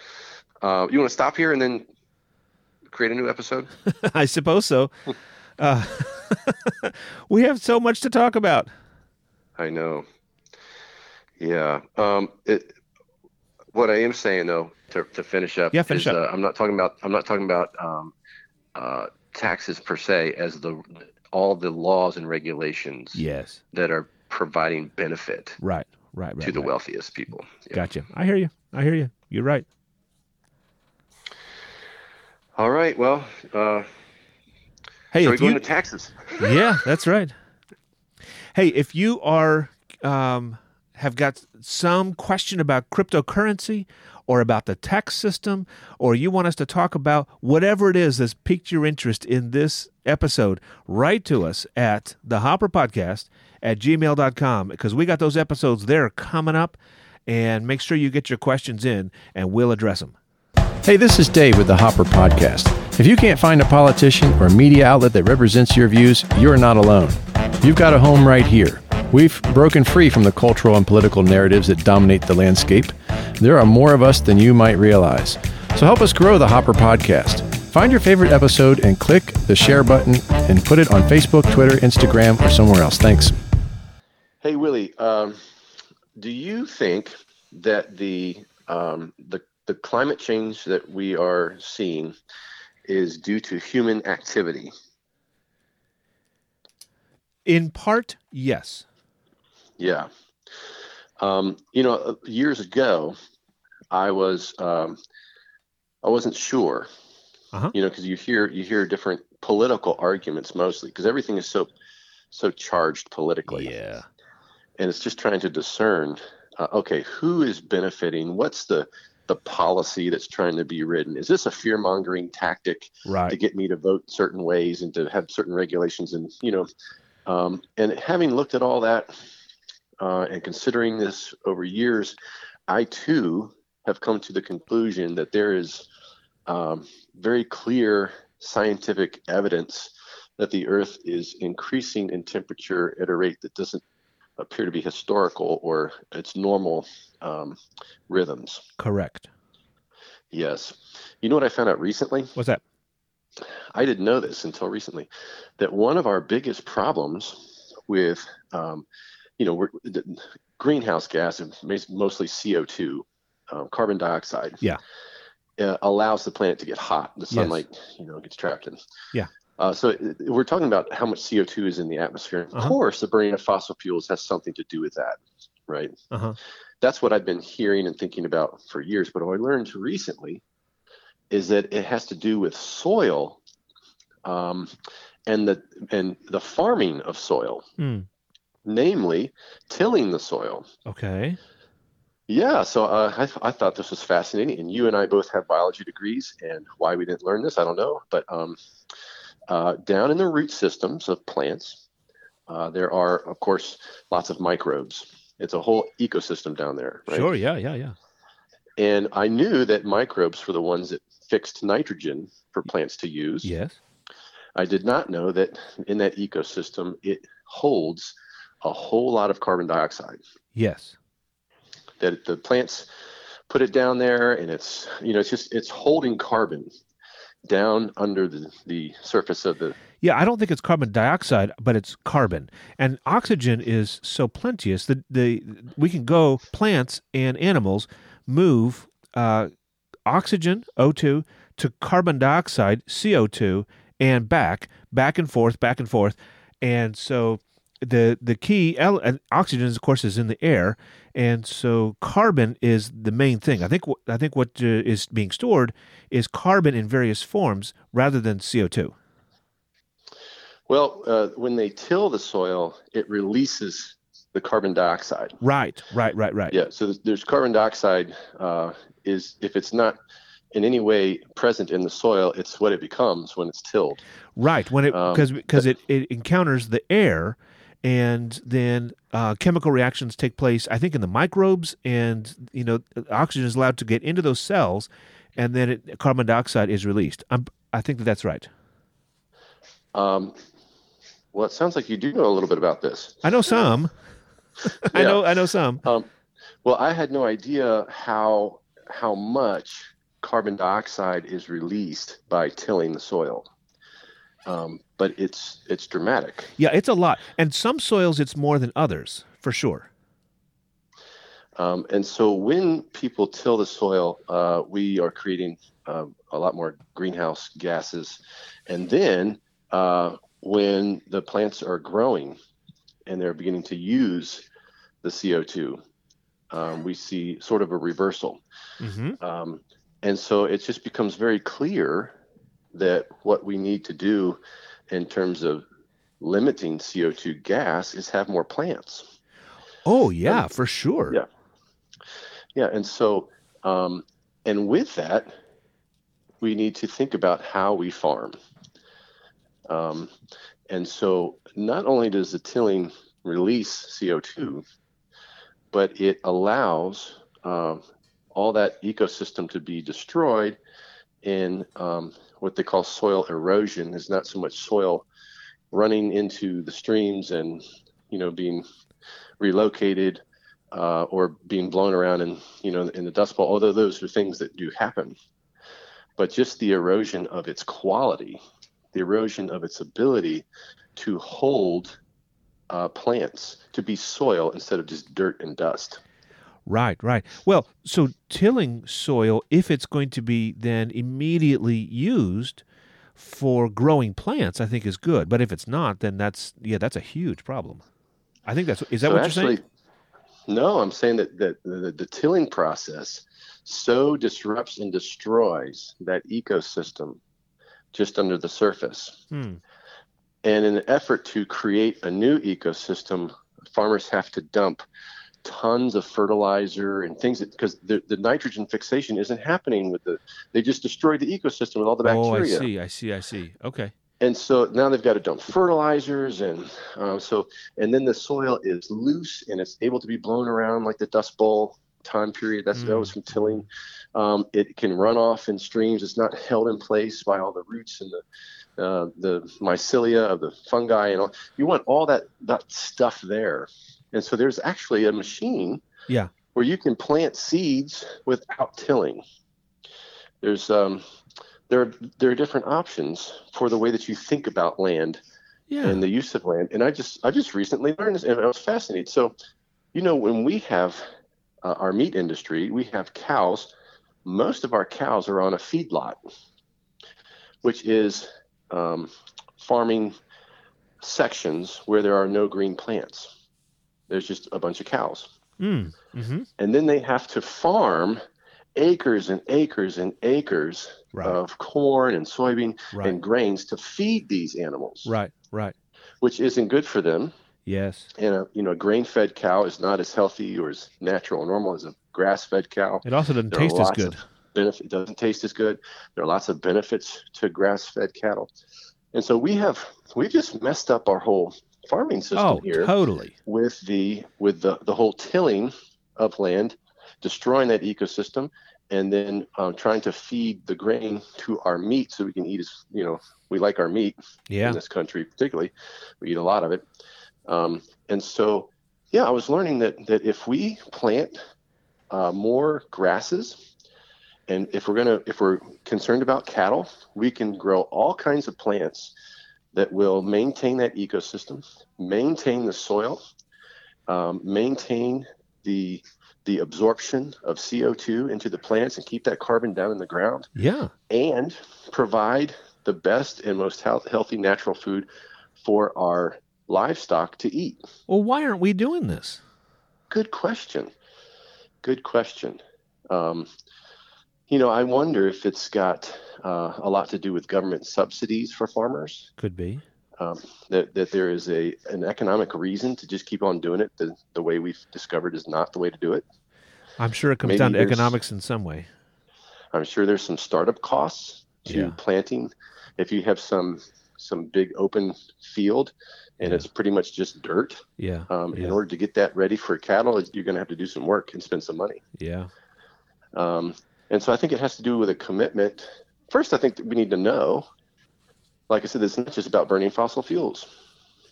Uh, you want to stop here and then create a new episode? I suppose so. Uh, we have so much to talk about. I know. Yeah. Um, it, what I am saying though, to, to finish up, Yeah, finish is, up. Uh, I'm not talking about. I'm not talking about um, uh, taxes per se, as the all the laws and regulations Yes. that are providing benefit. Right. right, right. to the right. wealthiest people. Yeah. Gotcha. I hear you. I hear you. You're right. All right. Well, uh, Hey, so if going you, to taxes. yeah, that's right. Hey, if you are um, have got some question about cryptocurrency or about the tax system, or you want us to talk about whatever it is that's piqued your interest in this episode, write to us at the Hopper Podcast at gmail.com because we got those episodes there coming up. And make sure you get your questions in and we'll address them. Hey, this is Dave with the Hopper Podcast. If you can't find a politician or media outlet that represents your views, you're not alone. You've got a home right here. We've broken free from the cultural and political narratives that dominate the landscape. There are more of us than you might realize. So help us grow the Hopper Podcast. Find your favorite episode and click the share button and put it on Facebook, Twitter, Instagram, or somewhere else. Thanks. Hey, Willie, um, do you think that the um, the the climate change that we are seeing is due to human activity? In part, yes. Yeah. Um, you know, uh, years ago, I was um, I wasn't sure. Uh-huh. You know, because you hear you hear different political arguments mostly because everything is so so charged politically. Yeah. and it's just trying to discern uh, okay who is benefiting what's the the policy that's trying to be written. Is this a fear mongering tactic to get me to vote certain ways and to have certain regulations and you know um, and having looked at all that uh, and considering this over years i too have come to the conclusion that there is um, very clear scientific evidence that the earth is increasing in temperature at a rate that doesn't appear to be historical or its normal um, rhythms. Correct. Yes. You know what I found out recently? What's that? I didn't know this until recently that one of our biggest problems with, um, you know, we're, the greenhouse gas, and mostly CO2, um, carbon dioxide, Yeah. uh, allows the planet to get hot. The sunlight, you know, gets trapped in. Yeah. Uh, so we're talking about how much CO2 is in the atmosphere. Of Uh-huh. course, the burning of fossil fuels has something to do with that, right? Uh huh. that's what I've been hearing and thinking about for years. But what I learned recently is that it has to do with soil um, and the and the farming of soil, Hmm. namely tilling the soil. Okay. Yeah, so uh, I, I thought this was fascinating, and you and I both have biology degrees, and why we didn't learn this, I don't know. But um, uh, down in the root systems of plants, uh, there are, of course, lots of microbes. It's a whole ecosystem down there, right? Sure. Yeah. Yeah. Yeah. And I knew that microbes were the ones that fixed nitrogen for plants to use. Yes. I did not know that in that ecosystem, it holds a whole lot of carbon dioxide. Yes. That the plants put it down there, and it's you know it's just it's holding carbon down under the, the surface of the Yeah, I don't think it's carbon dioxide, but it's carbon. And oxygen is so plenteous that the we can go plants and animals move uh, oxygen O2 to carbon dioxide CO2 and back back and forth back and forth. And so the the key ele- and oxygen of course is in the air and so carbon is the main thing. I think I think what uh, is being stored is carbon in various forms rather than CO2. well uh, when they till the soil, it releases the carbon dioxide. Right, right, right, right. Yeah, so there's, carbon dioxide uh, is if it's not in any way present in the soil, it's what it becomes when it's tilled. Right, when it Um, because because it, it encounters the air, and then uh, chemical reactions take place. I think in the microbes, and you know, oxygen is allowed to get into those cells, and then it, carbon dioxide is released. I'm, I think that that's right. Um, well, it sounds like you do know a little bit about this. I know some. I Yeah. know I know some. Um, well, I had no idea how how much carbon dioxide is released by tilling the soil. Um, but it's it's dramatic. Yeah, it's a lot, and some soils it's more than others for sure. Um, and so when people till the soil, uh, we are creating uh, a lot more greenhouse gases. And then uh, when the plants are growing and they're beginning to use the CO2, um, we see sort of a reversal. hmm Um, and so it just becomes very clear that what we need to do in terms of limiting CO2 gas is have more plants. Oh yeah, for sure. Yeah. Yeah, and so, um, and with that, we need to think about how we farm. Um, and so, not only does the tilling release CO2, but it allows um, all that ecosystem to be destroyed in um, what they call soil erosion. Is not so much soil running into the streams and you know being relocated uh, or being blown around in you know in the dust bowl. Although those are things that do happen, but just the erosion of its quality, the erosion of its ability to hold uh, plants to be soil instead of just dirt and dust. Right, right. Well, so tilling soil, if it's going to be then immediately used for growing plants, I think is good. But if it's not, then that's yeah, that's a huge problem. I think that's is that So what actually, you're saying? No, I'm saying that, that the, the tilling process so disrupts and destroys that ecosystem just under the surface. Hmm. And in an effort to create a new ecosystem, farmers have to dump tons of fertilizer and things because the, the nitrogen fixation isn't happening with the they just destroyed the ecosystem with all the bacteria. Oh, I see, I see, I see. Okay. and so now they've got to dump fertilizers and um, so and then the soil is loose and it's able to be blown around like the dust bowl time period that's that was from tilling um, it can run off in streams it's not held in place by all the roots and the uh, the mycelia of the fungi and all you want all that that stuff there and so there's actually a machine Yeah. where you can plant seeds without tilling there's um, there are, there are different options for the way that you think about land Yeah. and the use of land. And I just I just recently learned this, and I was fascinated. So, you know, when we have uh, our meat industry, we have cows. Most of our cows are on a feedlot, which is um, farming sections where there are no green plants. There's just a bunch of cows Mm. hmm and then they have to farm acres and acres and acres Right. of corn and soybean Right. and grains to feed these animals, Right. Right. which isn't good for them. Yes. And a you know a grain-fed cow is not as healthy or as natural or normal as a grass-fed cow. It also doesn't There taste as good. benefit it doesn't taste as good. There are lots of benefits to grass-fed cattle, and so we have we just messed up our whole farming system Oh, here totally. with the with the the whole tilling of land, destroying that ecosystem, and then um, trying to feed the grain to our meat so we can eat as you know we like our meat Yeah. in this country particularly we eat a lot of it um, and so yeah i was learning that that if we plant uh, more grasses and if we're gonna if we're concerned about cattle we can grow all kinds of plants that will maintain that ecosystem maintain the soil um, maintain the the absorption of CO2 into the plants and keep that carbon down in the ground Yeah. and provide the best and most health, healthy natural food for our livestock to eat? Well, why aren't we doing this? Good question. Good question. Um, you know, I wonder if it's got uh, a lot to do with government subsidies for farmers. Could be. Um, that, that there is a an economic reason to just keep on doing it the, the way we've discovered is not the way to do it. I'm sure it comes Maybe down to economics in some way. I'm sure there's some startup costs to Yeah. planting. If you have some some big open field and Yeah. it's pretty much just dirt, Yeah. um, yeah. in order to get that ready for cattle, you're going to have to do some work and spend some money. yeah. Um, and so I think it has to do with a commitment. First, I think that we need to know, like I said, it's not just about burning fossil fuels.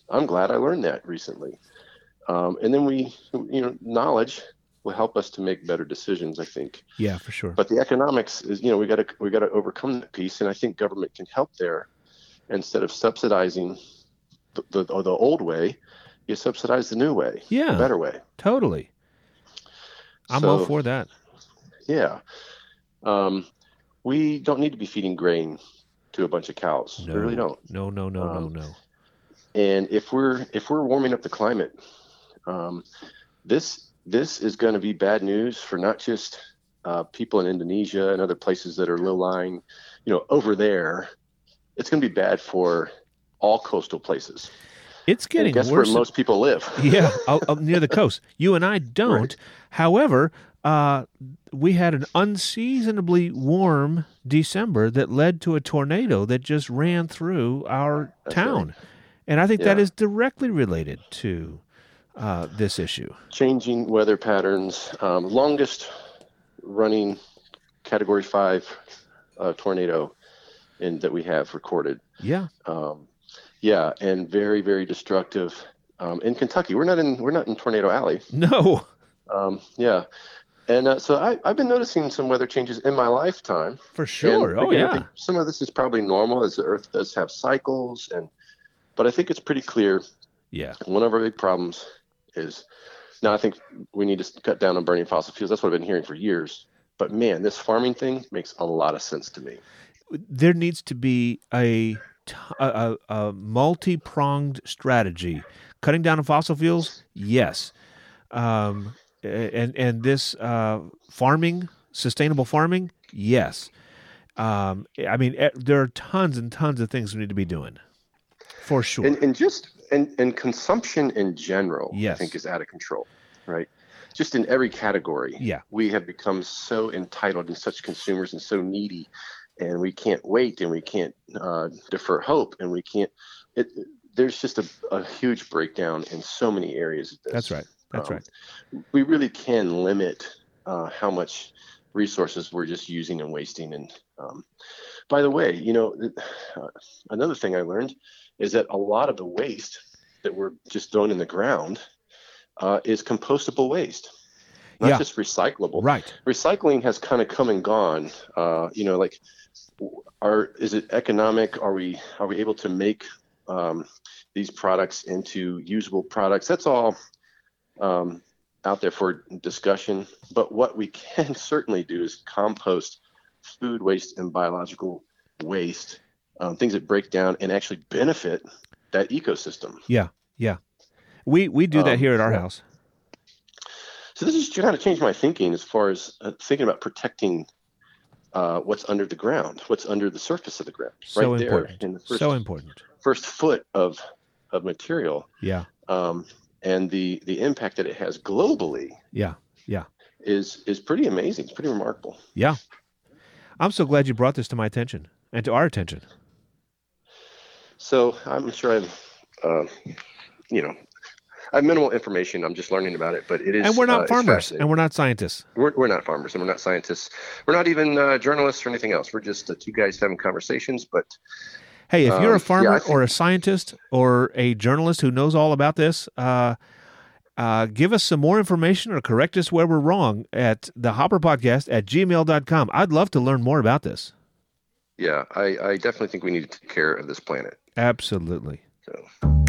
I'm glad I learned that recently. Um, and then we, you know, knowledge will help us to make better decisions. I think. Yeah, for sure. But the economics is, you know, we got to we got to overcome that piece, and I think government can help there. Instead of subsidizing the the, or the old way, you subsidize the new way, yeah. the better way. Totally. I'm all for that. Yeah, um, we don't need to be feeding grain to a bunch of cows. No. We really don't. No, no, no, Um, no, no. And if we're if we're warming up the climate, um, this this is going to be bad news for not just uh, people in Indonesia and other places that are low lying, you know, over there. It's going to be bad for all coastal places. It's getting and guess worse. where most people live. yeah, out, out near the coast. You and I don't. Right. However, uh, we had an unseasonably warm December that led to a tornado that just ran through our That's town, right. and I think that Yeah. is directly related to uh, this issue. Changing weather patterns. Um, longest running Category Five uh, tornado in that we have recorded. Yeah, Um, yeah, and very very destructive. Um, in Kentucky, we're not in we're not in Tornado Alley. no, Um, yeah, and uh, so I, I've been noticing some weather changes in my lifetime. for sure. And oh again, yeah, some of this is probably normal as the Earth does have cycles, and but I think it's pretty clear. yeah, One of our big problems is now I think we need to cut down on burning fossil fuels. That's what I've been hearing for years. But man, this farming thing makes a lot of sense to me. there needs to be a a multi-pronged strategy. Cutting down on fossil fuels, yes, um, and and this uh, farming, sustainable farming, yes. Um, I mean, there are tons and tons of things we need to be doing, for sure. And, and just and, and consumption in general, Yes. I think is out of control, right? Just in every category, Yeah. we have become so entitled and such consumers and so needy, and we can't wait and we can't uh, defer hope and we can't. It, there's just a, a huge breakdown in so many areas of this. That's right. That's Um, right. We really can limit uh, how much resources we're just using and wasting. And um, by the way, you know, uh, another thing I learned is that a lot of the waste that we're just throwing in the ground uh, is compostable waste, not Yeah. just recyclable. Right. Recycling has kind of come and gone. Uh, you know, like, are is it economic? Are we are we able to make um, these products into usable products? That's all um, out there for discussion. But what we can certainly do is compost food waste and biological waste, um, things that break down and actually benefit that ecosystem. Yeah. Yeah. We we do that Um, here at our house. So this has kind of changed my thinking as far as uh, thinking about protecting uh, what's under the ground, what's under the surface of the ground, So right there important. in the first, so important. first foot of of material, Yeah. um, and the the impact that it has globally Yeah. yeah, is is pretty amazing. It's pretty remarkable. Yeah. I'm so glad you brought this to my attention and to our attention. So I'm sure I've, uh, you know, I have minimal information. I'm just learning about it, but it is. and we're uh, not it's farmers and we're not scientists. We're, we're not farmers and we're not scientists. We're not even uh, journalists or anything else. We're just uh, two guys having conversations. But Hey, if you're Um, a farmer yeah, or a scientist or a journalist who knows all about this, uh, uh, give us some more information or correct us where we're wrong at the Hopper Podcast at gmail.com. I'd love to learn more about this. yeah, I, I definitely think we need to take care of this planet. Absolutely. So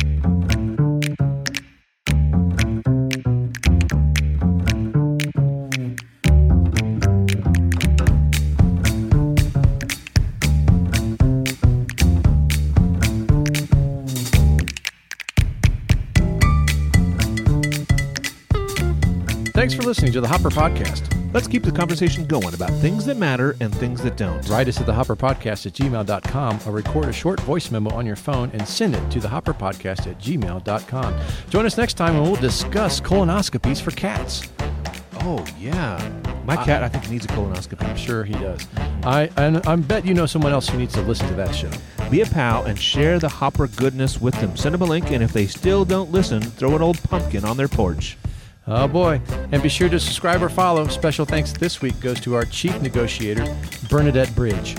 Thanks for listening to the Hopper Podcast. Let's keep the conversation going about things that matter and things that don't. Write us at thehopperpodcast at gmail.com or record a short voice memo on your phone and send it to thehopperpodcast at gmail.com. Join us next time when we'll discuss colonoscopies for cats. Oh, yeah. My cat, I think, needs a colonoscopy. I'm sure he does. I and I bet you know someone else who needs to listen to that show. Be a pal and share the Hopper goodness with them. Send them a link, and if they still don't listen, throw an old pumpkin on their porch. Oh boy. And be sure to subscribe or follow. Special thanks this week goes to our chief negotiator, Bernadette Bridge.